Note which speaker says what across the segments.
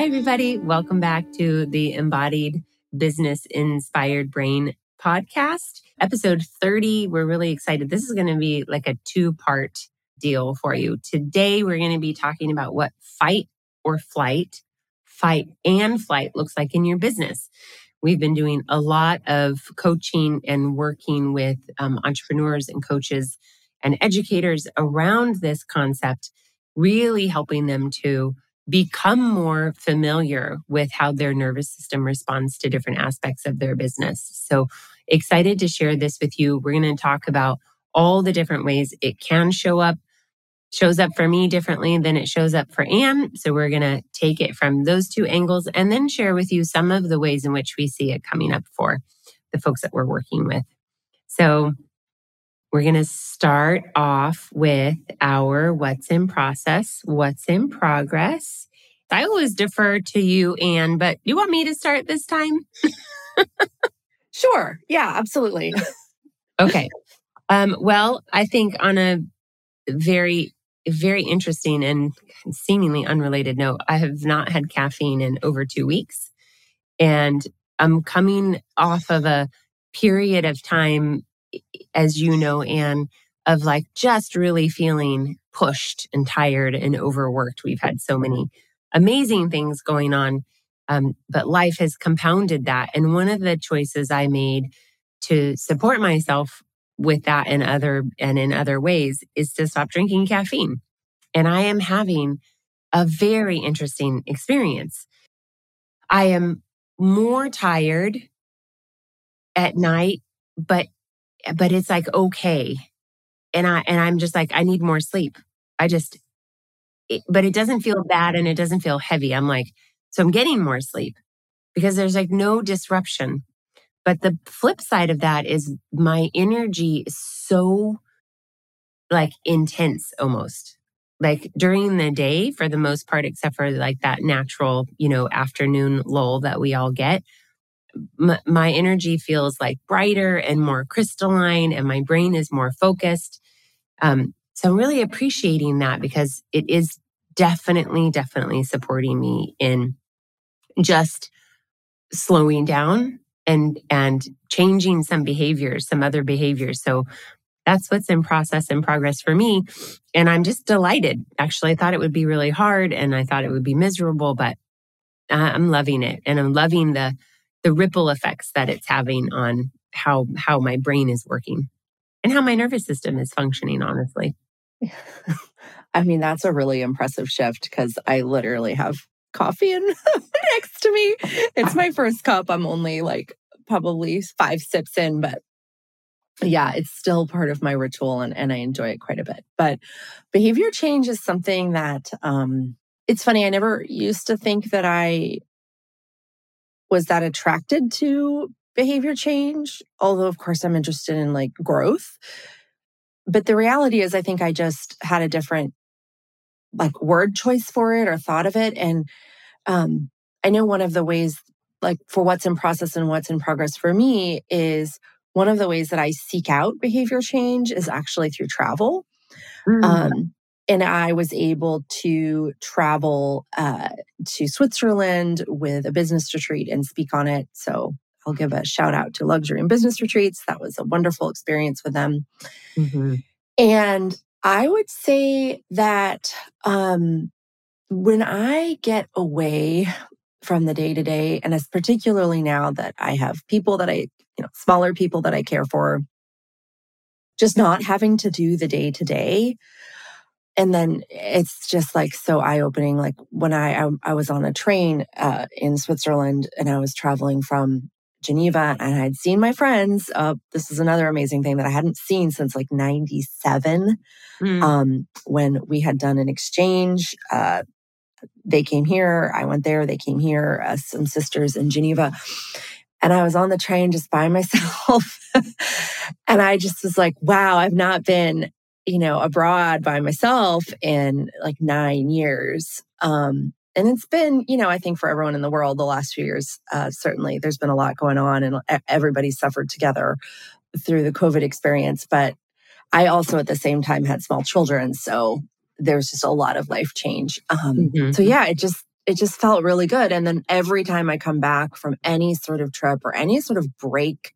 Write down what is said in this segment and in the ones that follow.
Speaker 1: Hi, everybody. Welcome back to the Embodied Business Inspired Brain podcast, episode 30. We're really excited. This is going to be like a two part deal for you. Today, we're going to be talking about what fight or flight, fight and flight looks like in your business. We've been doing a lot of coaching and working with um, entrepreneurs and coaches and educators around this concept, really helping them to become more familiar with how their nervous system responds to different aspects of their business. So excited to share this with you. We're going to talk about all the different ways it can show up. Shows up for me differently than it shows up for Anne. So we're going to take it from those two angles and then share with you some of the ways in which we see it coming up for the folks that we're working with. So we're going to start off with our what's in process, what's in progress. I always defer to you, Anne, but you want me to start this time?
Speaker 2: sure. Yeah, absolutely.
Speaker 1: okay. Um, well, I think on a very, very interesting and seemingly unrelated note, I have not had caffeine in over two weeks. And I'm coming off of a period of time as you know, Anne, of like just really feeling pushed and tired and overworked. We've had so many amazing things going on, um, but life has compounded that. And one of the choices I made to support myself with that and other and in other ways is to stop drinking caffeine. And I am having a very interesting experience. I am more tired at night, but Eh, but it's like okay. And i and i'm just like i need more sleep. I just it, but it doesn't feel bad and it doesn't feel heavy. I'm like so i'm getting more sleep because there's like no disruption. But the flip side of that is my energy is so like intense almost. Like during the day for the most part except for like that natural you know afternoon lull that we all get my energy feels like brighter and more crystalline and my brain is more focused. Um, so I'm really appreciating that because it is definitely, definitely supporting me in just slowing down and and changing some behaviors, some other behaviors. So that's what's in process and progress for me. And I'm just delighted. Actually, I thought it would be really hard and I thought it would be miserable, but I'm loving it. And I'm loving the the ripple effects that it's having on how how my brain is working and how my nervous system is functioning honestly.
Speaker 2: I mean that's a really impressive shift because i literally have coffee in next to me. It's my first cup. I'm only like probably five sips in but yeah it's still part of my ritual and, and i enjoy it quite a bit. But behavior change is something that um it's funny i never used to think that i was that attracted to behavior change? Although of course i'm interested in like growth. But the reality is i think i just had a different like word choice for it or thought of it. And um i know one of the ways like for what's in process and what's in progress for me is one of the ways that i seek out behavior change is actually through travel. Mm. um and I was able to travel uh, to Switzerland with a business retreat and speak on it. So I'll give a shout out to Luxury and Business Retreats. That was a wonderful experience with them. Mm-hmm. And I would say that um, when I get away from the day to day, and as particularly now that I have people that I, you know, smaller people that I care for, just not having to do the day to day and then it's just like so eye opening. Like when I, I, I was on a train uh, in Switzerland and I was traveling from Geneva and I had seen my friends. Uh, this is another amazing thing that I hadn't seen since like 97 mm. um, when we had done an exchange. Uh, they came here, I went there, they came here, uh, some sisters in Geneva. And I was on the train just by myself. and I just was like, wow, I've not been you know, abroad by myself in like nine years. Um, and it's been, you know, I think for everyone in the world, the last few years, uh, certainly there's been a lot going on and everybody suffered together through the COVID experience. But I also at the same time had small children. So there's just a lot of life change. Um, mm-hmm. So yeah, it just, it just felt really good. And then every time I come back from any sort of trip or any sort of break,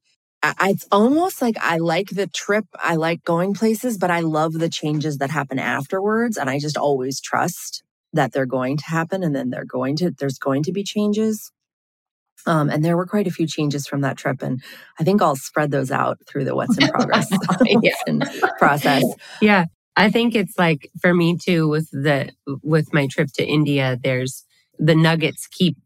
Speaker 2: it's almost like I like the trip. I like going places, but I love the changes that happen afterwards. And I just always trust that they're going to happen and then they're going to, there's going to be changes. Um, and there were quite a few changes from that trip. And I think I'll spread those out through the what's in progress process.
Speaker 1: Yeah. I think it's like for me too with the with my trip to India, there's the nuggets keep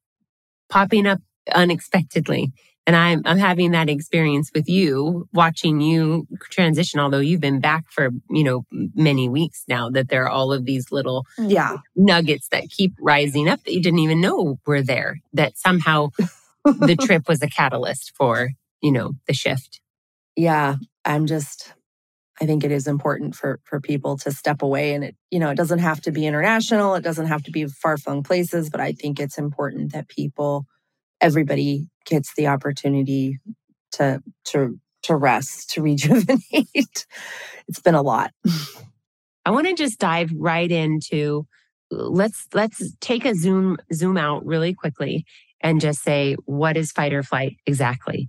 Speaker 1: popping up unexpectedly. And I'm I'm having that experience with you, watching you transition, although you've been back for, you know, many weeks now, that there are all of these little
Speaker 2: yeah
Speaker 1: nuggets that keep rising up that you didn't even know were there, that somehow the trip was a catalyst for, you know, the shift.
Speaker 2: Yeah. I'm just I think it is important for for people to step away and it you know it doesn't have to be international it doesn't have to be far flung places but I think it's important that people everybody gets the opportunity to to to rest to rejuvenate. It's been a lot.
Speaker 1: I want to just dive right into let's let's take a zoom zoom out really quickly and just say what is fight or flight exactly?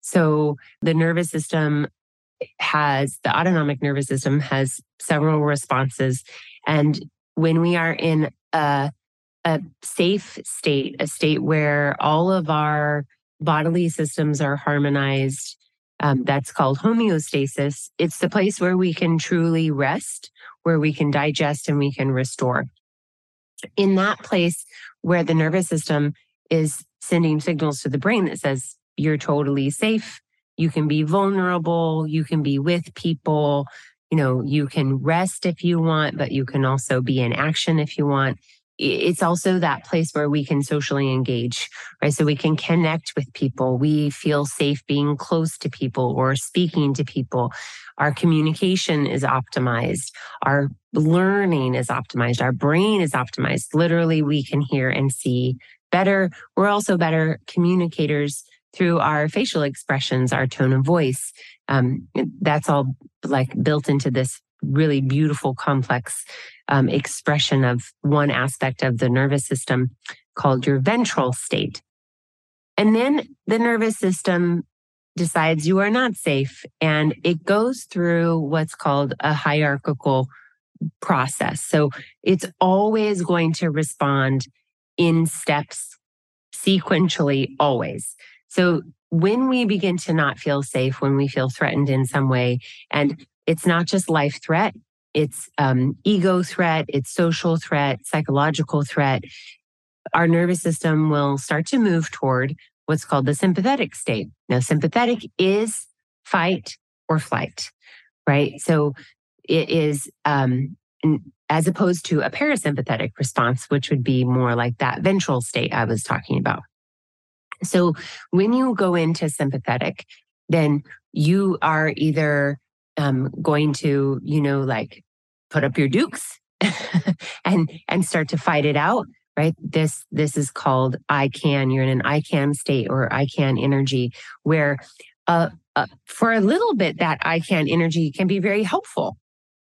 Speaker 1: So the nervous system has the autonomic nervous system has several responses. And when we are in a, a safe state, a state where all of our bodily systems are harmonized, um, that's called homeostasis. It's the place where we can truly rest, where we can digest and we can restore. In that place where the nervous system is sending signals to the brain that says, you're totally safe, you can be vulnerable, you can be with people, you know, you can rest if you want, but you can also be in action if you want. It's also that place where we can socially engage, right? So we can connect with people. We feel safe being close to people or speaking to people. Our communication is optimized. Our learning is optimized. Our brain is optimized. Literally, we can hear and see better. We're also better communicators through our facial expressions, our tone of voice. Um, that's all like built into this really beautiful, complex um, expression of one aspect of the nervous system called your ventral state. And then the nervous system decides you are not safe and it goes through what's called a hierarchical process. So it's always going to respond in steps sequentially, always. So when we begin to not feel safe, when we feel threatened in some way, and it's not just life threat, it's um, ego threat, it's social threat, psychological threat, our nervous system will start to move toward what's called the sympathetic state. Now, sympathetic is fight or flight, right? So it is, um, as opposed to a parasympathetic response, which would be more like that ventral state I was talking about. So when you go into sympathetic, then you are either um, going to, you know, like put up your dukes and and start to fight it out right? This this is called i can. You're in an i can state or i can energy where uh, uh, for a little bit that i can energy can be very helpful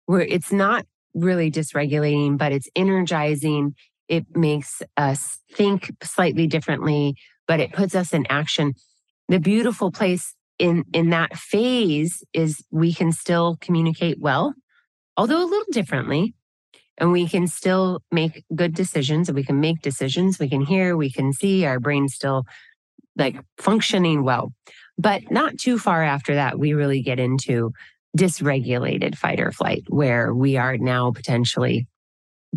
Speaker 1: where it's not really dysregulating but it's energizing. It makes us think slightly differently but it puts us in action. The beautiful place in in that phase is we can still communicate well, although a little differently, and we can still make good decisions. We can make decisions. We can hear. We can see. Our brain's still like functioning well, but not too far after that, we really get into dysregulated fight or flight, where we are now potentially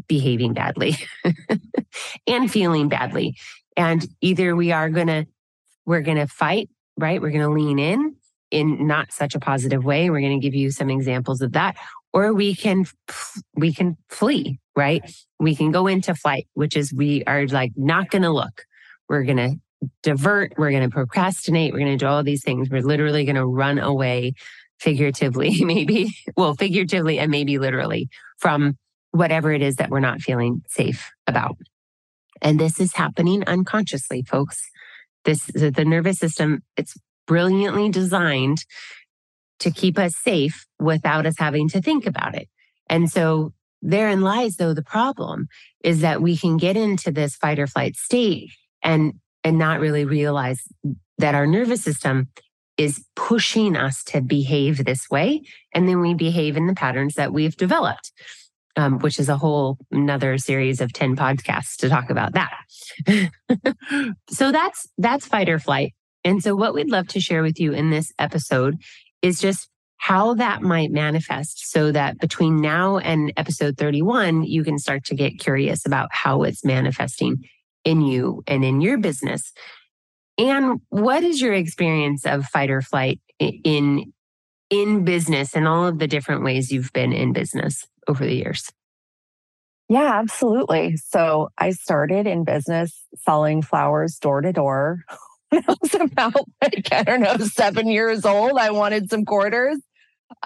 Speaker 1: behaving badly and feeling badly and either we are going to, we're going to fight, right? We're going to lean in in not such a positive way. We're going to give you some examples of that. Or we can, we can flee, right? We can go into flight, which is we are like not going to look. We're going to divert. We're going to procrastinate. We're going to do all these things. We're literally going to run away figuratively, maybe, well, figuratively and maybe literally from whatever it is that we're not feeling safe about. And this is happening unconsciously, folks. This the nervous system, it's brilliantly designed to keep us safe without us having to think about it. And so therein lies though the problem is that we can get into this fight or flight state and and not really realize that our nervous system is pushing us to behave this way and then we behave in the patterns that we've developed um, which is a whole another series of 10 podcasts to talk about that. So that's that's fight or flight. And so what we'd love to share with you in this episode is just how that might manifest so that between now and episode 31, you can start to get curious about how it's manifesting in you and in your business. And what is your experience of fight or flight in in business and all of the different ways you've been in business over the years?
Speaker 2: Yeah, absolutely. So I started in business selling flowers door to door. I was about like, I don't know, seven years old. I wanted some quarters.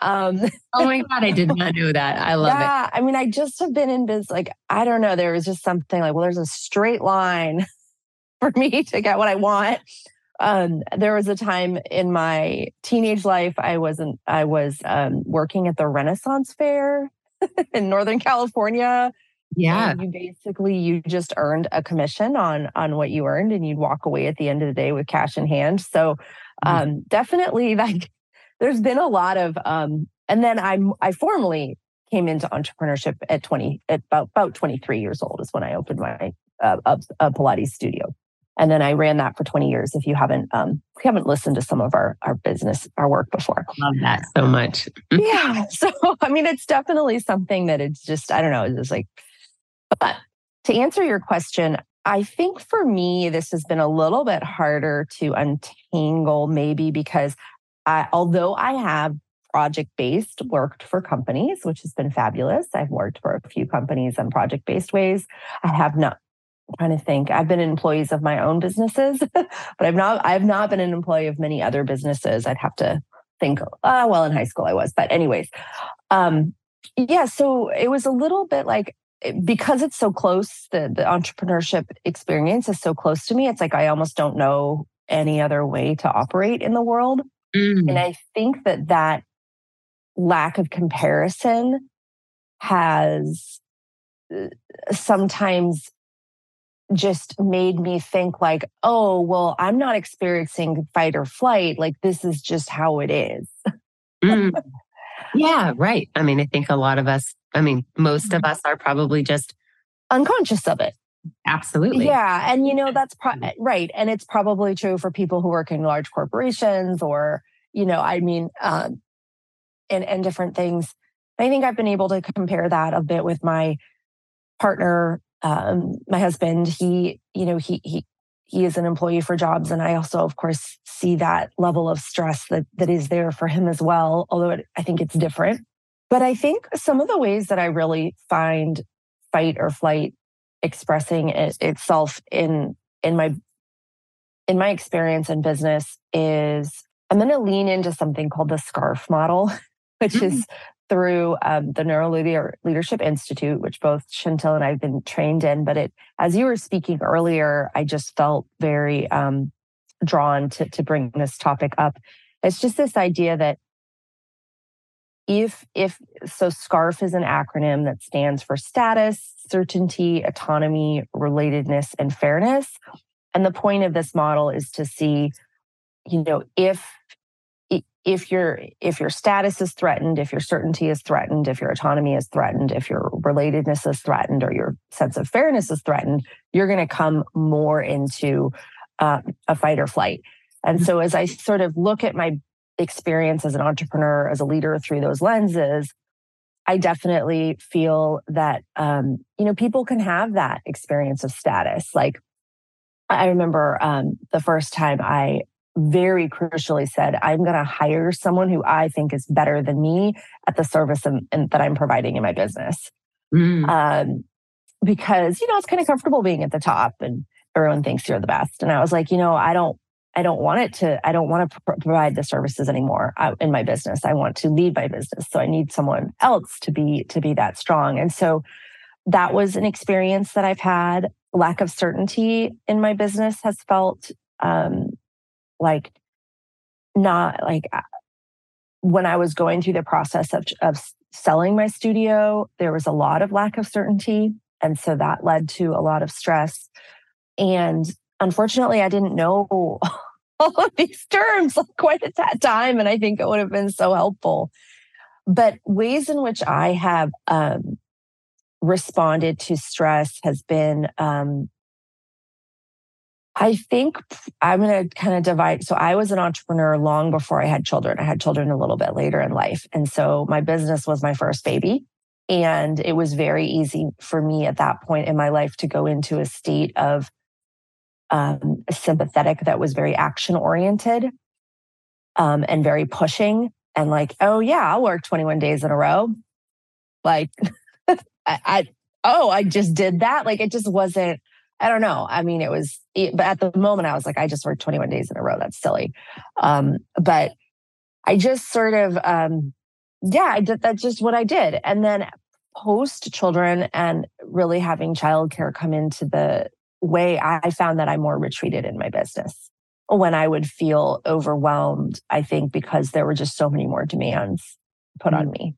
Speaker 1: Um, oh my God, I did not know that. I love yeah,
Speaker 2: it. I mean, I just have been in business. Like, I don't know. There was just something like, well, there's a straight line for me to get what I want. Um, there was a time in my teenage life I wasn't. I was um, working at the Renaissance Fair in Northern California.
Speaker 1: Yeah,
Speaker 2: you basically you just earned a commission on on what you earned, and you'd walk away at the end of the day with cash in hand. So, mm-hmm. um, definitely like there's been a lot of um, and then I'm I formally came into entrepreneurship at 20 at about about 23 years old is when I opened my uh, a, a Pilates studio. And then I ran that for 20 years. If you haven't, um, if you haven't listened to some of our our business, our work before,
Speaker 1: love that so much.
Speaker 2: yeah. So I mean, it's definitely something that it's just I don't know. It's like, but to answer your question, I think for me this has been a little bit harder to untangle, maybe because I, although I have project based worked for companies, which has been fabulous. I've worked for a few companies on project based ways. I have not. I'm trying to think. I've been employees of my own businesses, but I've not. I've not been an employee of many other businesses. I'd have to think. Uh, well, in high school I was, but anyways, um, yeah. So it was a little bit like eh, because it's so close. The the entrepreneurship experience is so close to me. It's like I almost don't know any other way to operate in the world. Mm. And I think that that lack of comparison has uh, sometimes just made me think like oh well i'm not experiencing fight or flight like this is just how it is
Speaker 1: mm. yeah right i mean i think a lot of us i mean most of mm-hmm. us are probably just
Speaker 2: unconscious of it
Speaker 1: absolutely
Speaker 2: yeah and you know that's pro- right and it's probably true for people who work in large corporations or you know i mean um, and, and different things. I think I've been able to compare that a bit with my partner, um, my husband. He, you know, he he he is an employee for jobs, and I also, of course, see that level of stress that that is there for him as well. Although it, I think it's different. But I think some of the ways that I really find fight or flight expressing it, itself in in my in my experience in business is I'm going to lean into something called the SCARF model. which mm-hmm. is through um, the Neuro Leadership Institute, which both Chantel and I have been trained in. But it, as you were speaking earlier, I just felt very um, drawn to, to bring this topic up. It's just this idea that if if so scarf is an acronym that stands for status certainty autonomy relatedness and fairness and the point of this model is to see you know if if your if your status is threatened if your certainty is threatened if your autonomy is threatened if your relatedness is threatened or your sense of fairness is threatened you're going to come more into uh, a fight or flight. And so as i sort of look at my experience as an entrepreneur as a leader through those lenses i definitely feel that um, you know people can have that experience of status. Like i remember um, the first time i very crucially said, I'm going to hire someone who I think is better than me at the service and, and that I'm providing in my business. Mm. Um, because, you know, it's kind of comfortable being at the top and everyone thinks you're the best. And I was like, you know, I don't, I don't want it to, I don't want to pr- provide the services anymore uh, in my business. I want to lead my business. So I need someone else to be, to be that strong. And so that was an experience that I've had. Lack of certainty in my business has felt um, like not like uh, when I was going through the process of, of selling my studio, there was a lot of lack of certainty. And so that led to a lot of stress. And unfortunately, I didn't know all of these terms like quite at that time. And I think it would have been so helpful. But ways in which I have um, responded to stress has been um, I think I'm going to kind of divide. So I was an entrepreneur long before I had children. I had children a little bit later in life. And so my business was my first baby. And it was very easy for me at that point in my life to go into a state of um, sympathetic that was very action oriented um, and very pushing and like, oh, yeah, I'll work 21 days in a row. Like, I, I, oh, I just did that. Like, it just wasn't I don't know. I mean, it was, but at the moment, I was like, I just worked 21 days in a row. That's silly. Um, but I just sort of, um, yeah, I did. That's just what I did. And then post children and really having childcare come into the way, I found that I more retreated in my business when I would feel overwhelmed. I think because there were just so many more demands put mm. on me.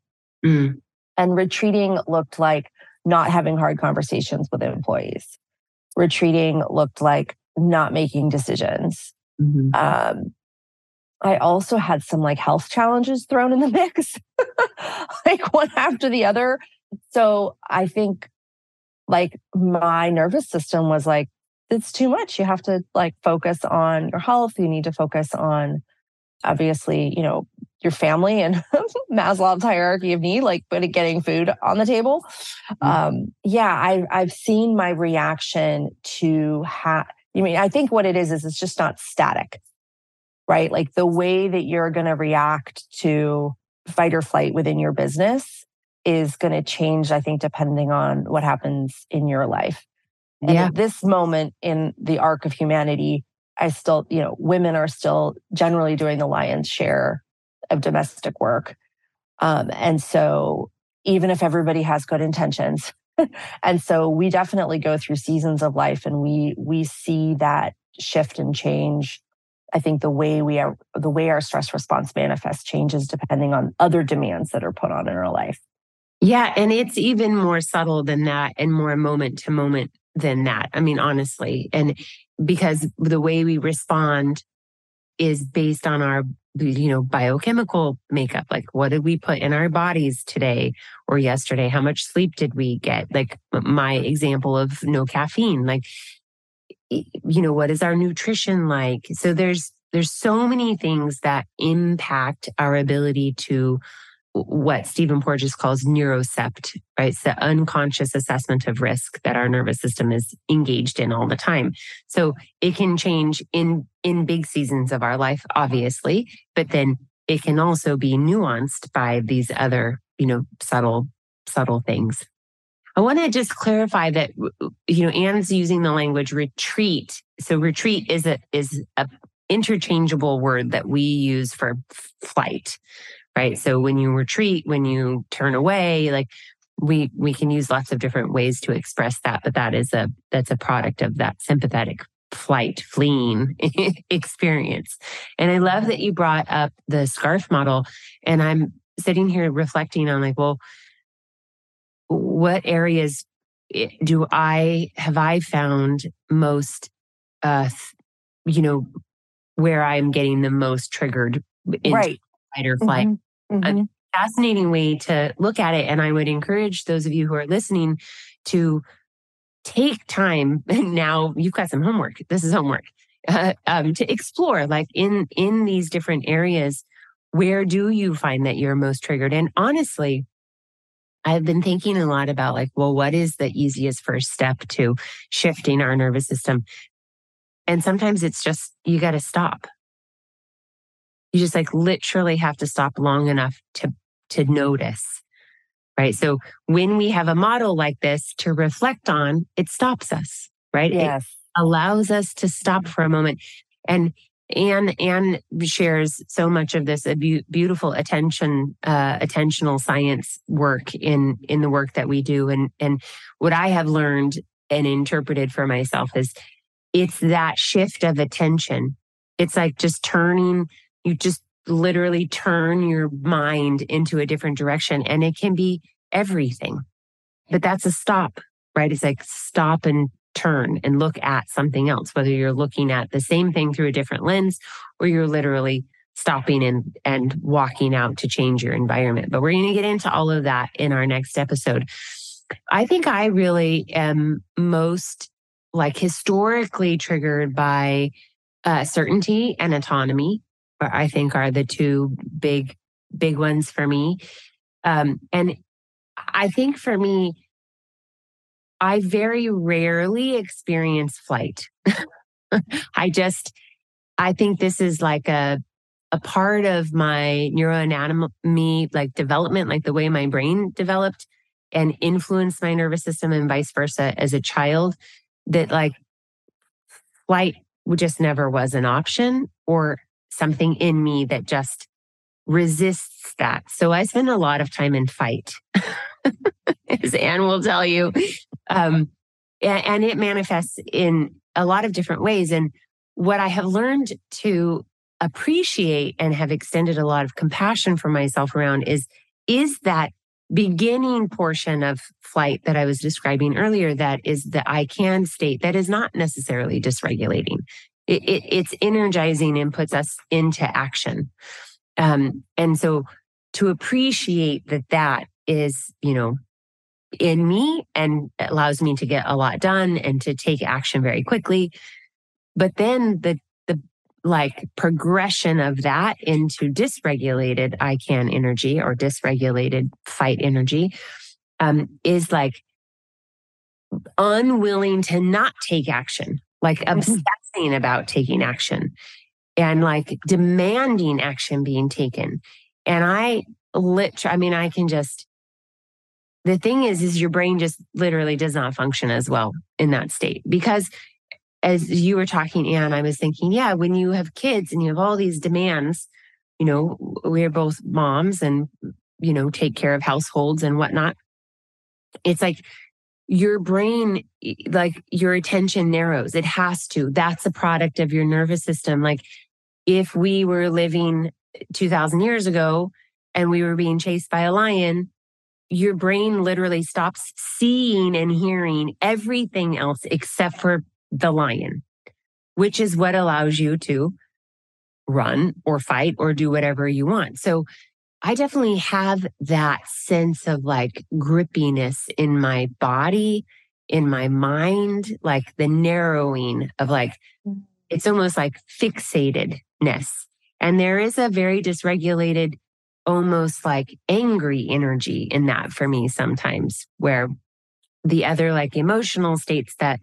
Speaker 2: Mm. And retreating looked like not having hard conversations with employees retreating looked like not making decisions. Mm-hmm. Um, I also had some like health challenges thrown in the mix, like one after the other. So I think like my nervous system was like, it's too much. You have to like focus on your health. You need to focus on obviously, you know, your family and Maslow's hierarchy of need, like but getting food on the table. Mm-hmm. Um, yeah, I've I've seen my reaction to have. I mean, I think what it is is it's just not static, right? Like the way that you're going to react to fight or flight within your business is going to change. I think depending on what happens in your life. And yeah. at this moment in the arc of humanity, I still, you know, women are still generally doing the lion's share of domestic work. Um, and so, even if everybody has good intentions, and so we definitely go through seasons of life, and we we see that shift and change. I think the way we are, the way our stress response manifests changes depending on other demands that are put on in our life.
Speaker 1: Yeah, and it's even more subtle than that, and more moment to moment than that. I mean, honestly, and because the way we respond is based on our you know biochemical makeup like what did we put in our bodies today or yesterday? How much sleep did we get? Like my example of no caffeine like you know what is our nutrition like? So there's there's so many things that impact our ability to what Stephen Porges calls neurocept, right? It's the unconscious assessment of risk that our nervous system is engaged in all the time. So it can change in in big seasons of our life, obviously, but then it can also be nuanced by these other, you know, subtle, subtle things. I want to just clarify that you know Anne's using the language retreat. So retreat is a is a interchangeable word that we use for flight right? So when you retreat, when you turn away, like we we can use lots of different ways to express that, but that is a that's a product of that sympathetic flight, fleeing experience. And I love that you brought up the scarf model. And I'm sitting here reflecting on like, well, what areas do I have I found most uh you know where I'm getting the most triggered
Speaker 2: right
Speaker 1: fight or flight. Mm-hmm. Mm-hmm. A fascinating way to look at it. And I would encourage those of you who are listening to take time. now you've got some homework. This is homework uh, um, to explore, like in in these different areas. Where do you find that you're most triggered? And honestly, I've been thinking a lot about like, well, what is the easiest first step to shifting our nervous system? And sometimes it's just you got to stop you just like literally have to stop long enough to to notice. Right. So when we have a model like this to reflect on, it stops us, right?
Speaker 2: Yes.
Speaker 1: It allows us to stop for a moment. And Anne Anne shares so much of this beautiful attention uh, attentional science work in in the work that we do and and what I have learned and interpreted for myself is it's that shift of attention it's like just turning you just literally turn your mind into a different direction and it can be everything. But that's a stop, right? It's like stop and turn and look at something else, whether you're looking at the same thing through a different lens or you're literally stopping and and walking out to change your environment. But we're going to get into all of that in our next episode. I think I really am most like historically triggered by uh, certainty and autonomy. I think are the two big big ones for me. Um, and I think for me, I very rarely experience flight. I just, I think this is like a a part of my neuroanatomy, like development, like the way my brain developed and influenced my nervous system and vice versa as a child, that like flight just never was an option or something in me that just resists that. So I spend a lot of time in fight, as Anne will tell you. Um, and it manifests in a lot of different ways. And what I have learned to appreciate and have extended a lot of compassion for myself around is is that beginning portion of flight that I was describing earlier that is the I can state that is not necessarily dysregulating. It, it, it's energizing and puts us into action. Um, and so to appreciate that that is, you know, in me and allows me to get a lot done and to take action very quickly. But then the the like progression of that into dysregulated I can energy or dysregulated fight energy um, is like unwilling to not take action, like mm-hmm. Obsessing about taking action and like demanding action being taken. And I literally, I mean, I can just, the thing is, is your brain just literally does not function as well in that state because as you were talking, Anne, I was thinking, yeah, when you have kids and you have all these demands, you know, we're both moms and, you know, take care of households and whatnot. It's like your brain, like your attention narrows. It has to. That's a product of your nervous system. Like if we were living eh, 2000 years ago and we were being chased by a lion, your brain literally stops seeing and hearing everything else except for the lion, which is what allows you to run or fight or do whatever you want. So I definitely have that sense of like grippiness in my body, in my mind, like the narrowing of like, mm. it's almost like fixatedness. And there is a very dysregulated, almost like angry energy in that for me sometimes, where the other like emotional states that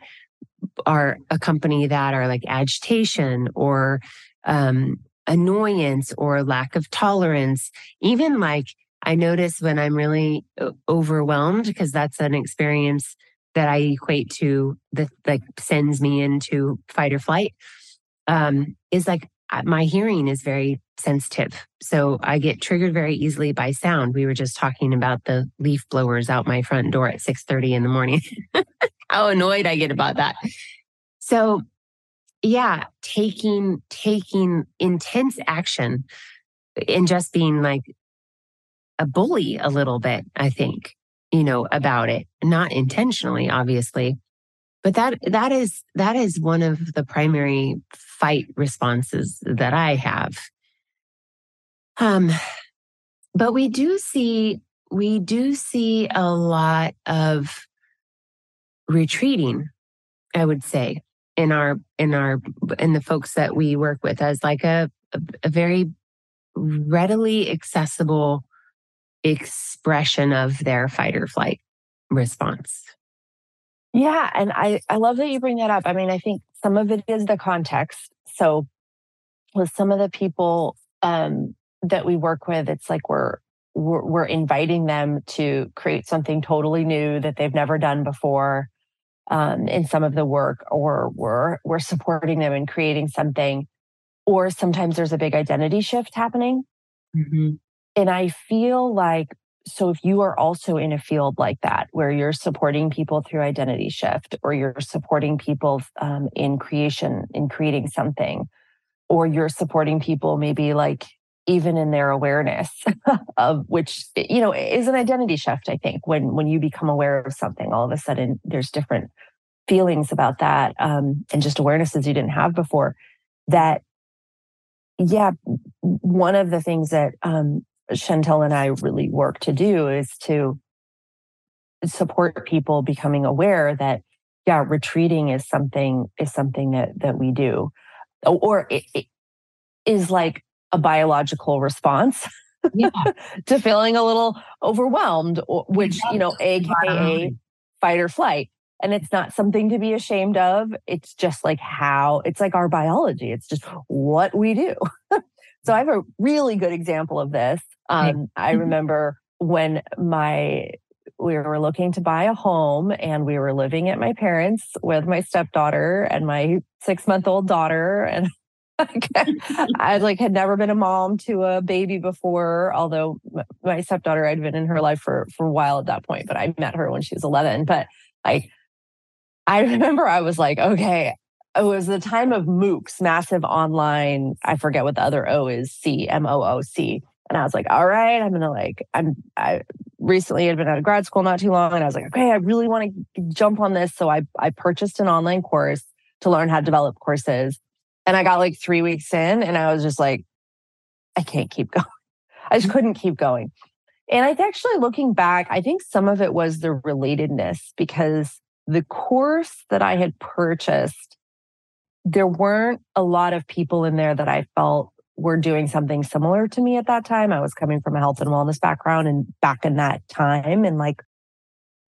Speaker 1: are accompany that are like agitation or um, annoyance or lack of tolerance. Even like I notice when I'm really uh, overwhelmed, because that's an experience that I equate to that like sends me into fight or flight, um, is like my hearing is very sensitive. So I get triggered very easily by sound. We were just talking about the leaf blowers out my front door at 6 30 in the morning. how annoyed I get about that. So yeah, taking taking intense action and just being like a bully a little bit, I think, you know, about it. Not intentionally, obviously. But that that is that is one of the primary fight responses that I have. Um but we do see we do see a lot of retreating, I would say, in our in our in the folks that we work with as like a, a, very readily accessible expression of their fight or flight response.
Speaker 2: Yeah, and I I love that you bring that up. I mean, I think some of it is the context. So with some of the people um, that we work with, it's like we're, we're we're inviting them to create something totally new that they've never done before um, in some of the work, or we're we're supporting them in creating something, or sometimes there's a big identity shift happening. Mm-hmm. And I feel like so if you are also in a field like that where you're supporting people through identity shift, or you're supporting people um, in creation in creating something, or you're supporting people maybe like even in their awareness of which you know is an identity shift i think when when you become aware of something all of a sudden there's different feelings about that um, and just awarenesses you didn't have before that yeah one of the things that um, chantel and i really work to do is to support people becoming aware that yeah retreating is something is something that that we do. Or it, it is like a biological response yeah. to feeling a little overwhelmed which you know aka fight or flight. And it's not something to be ashamed of. It's just like how it's like our biology. It's just what we do. So i have a really good example of this. Um, i mm-hmm. remember when my we were looking to buy a home and we were living at my parents with my stepdaughter and my six month old daughter and I like had never been a mom to a baby before, although my stepdaughter I'd been in her life for for a while at that point, but I met her when she was 11. But like, I remember I was like, okay, it was the time of MOOCs, massive online. I forget what the other O is, C M O O C. And I was like, all right, I'm gonna like, I'm I recently had been out of grad school not too long, and I was like, okay, I really want to jump on this. So I I purchased an online course to learn how to develop courses. And I got like three weeks in, and I was just like, I can't keep going. I just couldn't keep going. And I actually looking back, I think some of it was the relatedness because the course that I had purchased, there weren't a lot of people in there that I felt were doing something similar to me at that time. I was coming from a health and wellness background and back in that time and like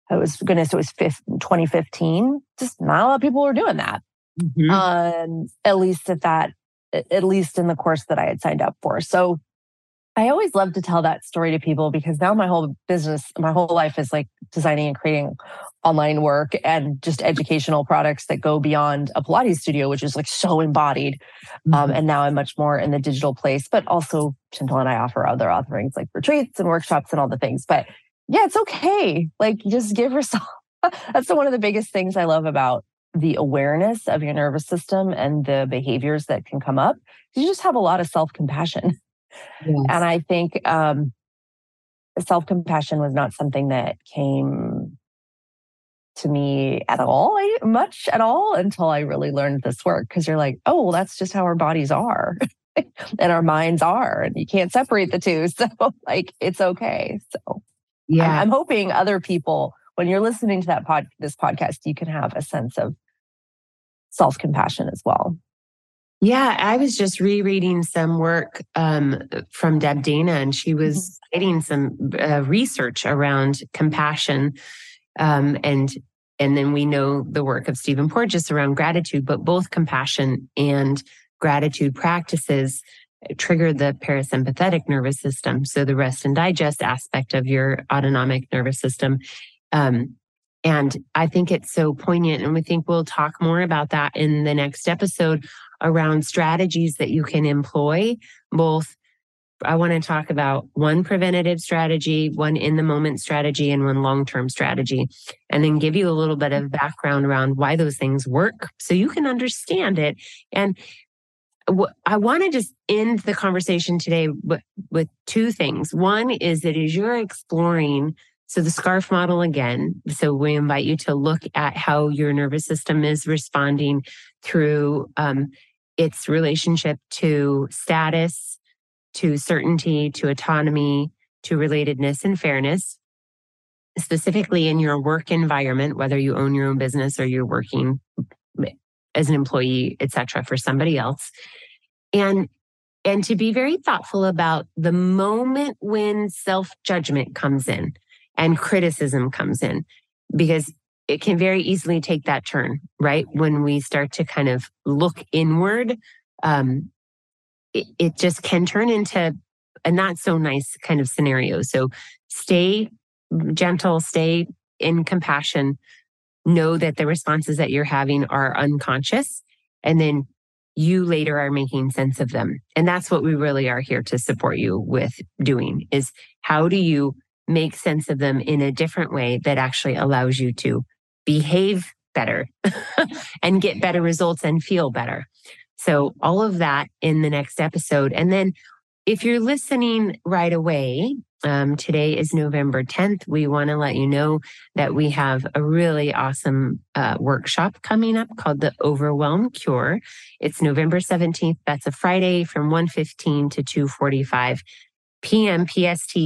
Speaker 2: I was goodness, it was 2015. Just not a lot of people were doing that. Mm-hmm. Um, at least at that, at least in the course that I had signed up for. So I always love to tell that story to people because now my whole business, my whole life is like designing and creating online work and just educational products that go beyond a Pilates studio, which is like so embodied. Um, mm-hmm. Um, and now I'm much more in the digital place, but also Chantel and I offer other offerings like retreats and workshops and all the things. But yeah, it's okay. Like just give yourself. That's one of the biggest things I love about the awareness of your nervous system and the behaviors that can come up. You just have a lot of self compassion. Yes. And I think um, self compassion was not something that came to me at all, much at all, until I really learned this work. Because you're like, oh, well, that's just how our bodies are and our minds are. And you can't separate the two. So, like, it's okay. So, yeah, I'm, I'm hoping other people, when you're listening to that pod, this podcast, you can have a sense of self compassion as well.
Speaker 1: Yeah, I was just rereading some work um, from Deb Dana, and she was mm-hmm. citing some uh, research around compassion um, and and then we know the work of Stephen Porges around gratitude, but both compassion and gratitude practices trigger the parasympathetic nervous system. So the rest and digest aspect of your autonomic nervous system. Um, and I think it's so poignant. And we think we'll talk more about that in the next episode around strategies that you can employ both I want to talk about one preventative strategy, one in the moment strategy, and one long term strategy, and then give you a little bit of mm-hmm. background around why those things work so you can understand it. And I want to just end the conversation today with, with two things. One is that as you're exploring, so the SCARF model again, so we invite you to look at how your nervous system is responding through um, its relationship to status, to certainty, to autonomy, to relatedness and fairness, specifically in your work environment, whether you own your own business or you're working as an employee, etc., for somebody else. And and to be very thoughtful about the moment when self-judgment comes in and criticism comes in because it can very easily take that turn right when we start to kind of look inward um, it, it just can turn into a not so nice kind of scenario. So stay gentle, stay in compassion, know that the responses that you're having are unconscious, and then you later are making sense of them. And that's what we really are here to support you with doing is how do you make sense of them in a different way that actually allows you to behave better and get better results and feel better. So, all of that in the next episode. And then if you're listening right away, um, today is November 10th. We want to let you know that we have a really awesome uh, workshop coming up called the Overwhelm Cure. It's November 17th. That's a Friday from 1:15 to 2:45 p.m. PST.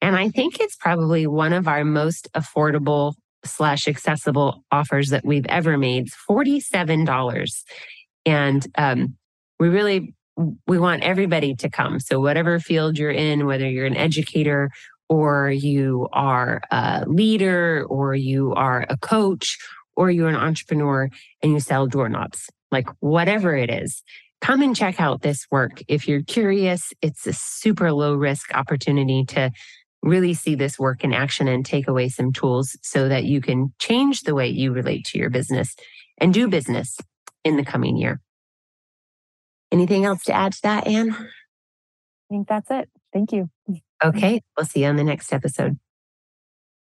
Speaker 1: And I think it's probably one of our most affordable slash accessible offers that we've ever made. $47. And um, we really we want everybody to come. So, whatever field you're in, whether you're an educator or you are a leader or you are a coach or you're an entrepreneur and you sell doorknobs, like whatever it is, come and check out this work. If you're curious, it's a super low risk opportunity to really see this work in action and take away some tools so that you can change the way you relate to your business and do business in the coming year. Anything else to add to that, Anne? I
Speaker 2: think that's it. Thank you.
Speaker 1: Okay. We'll see you on the next episode.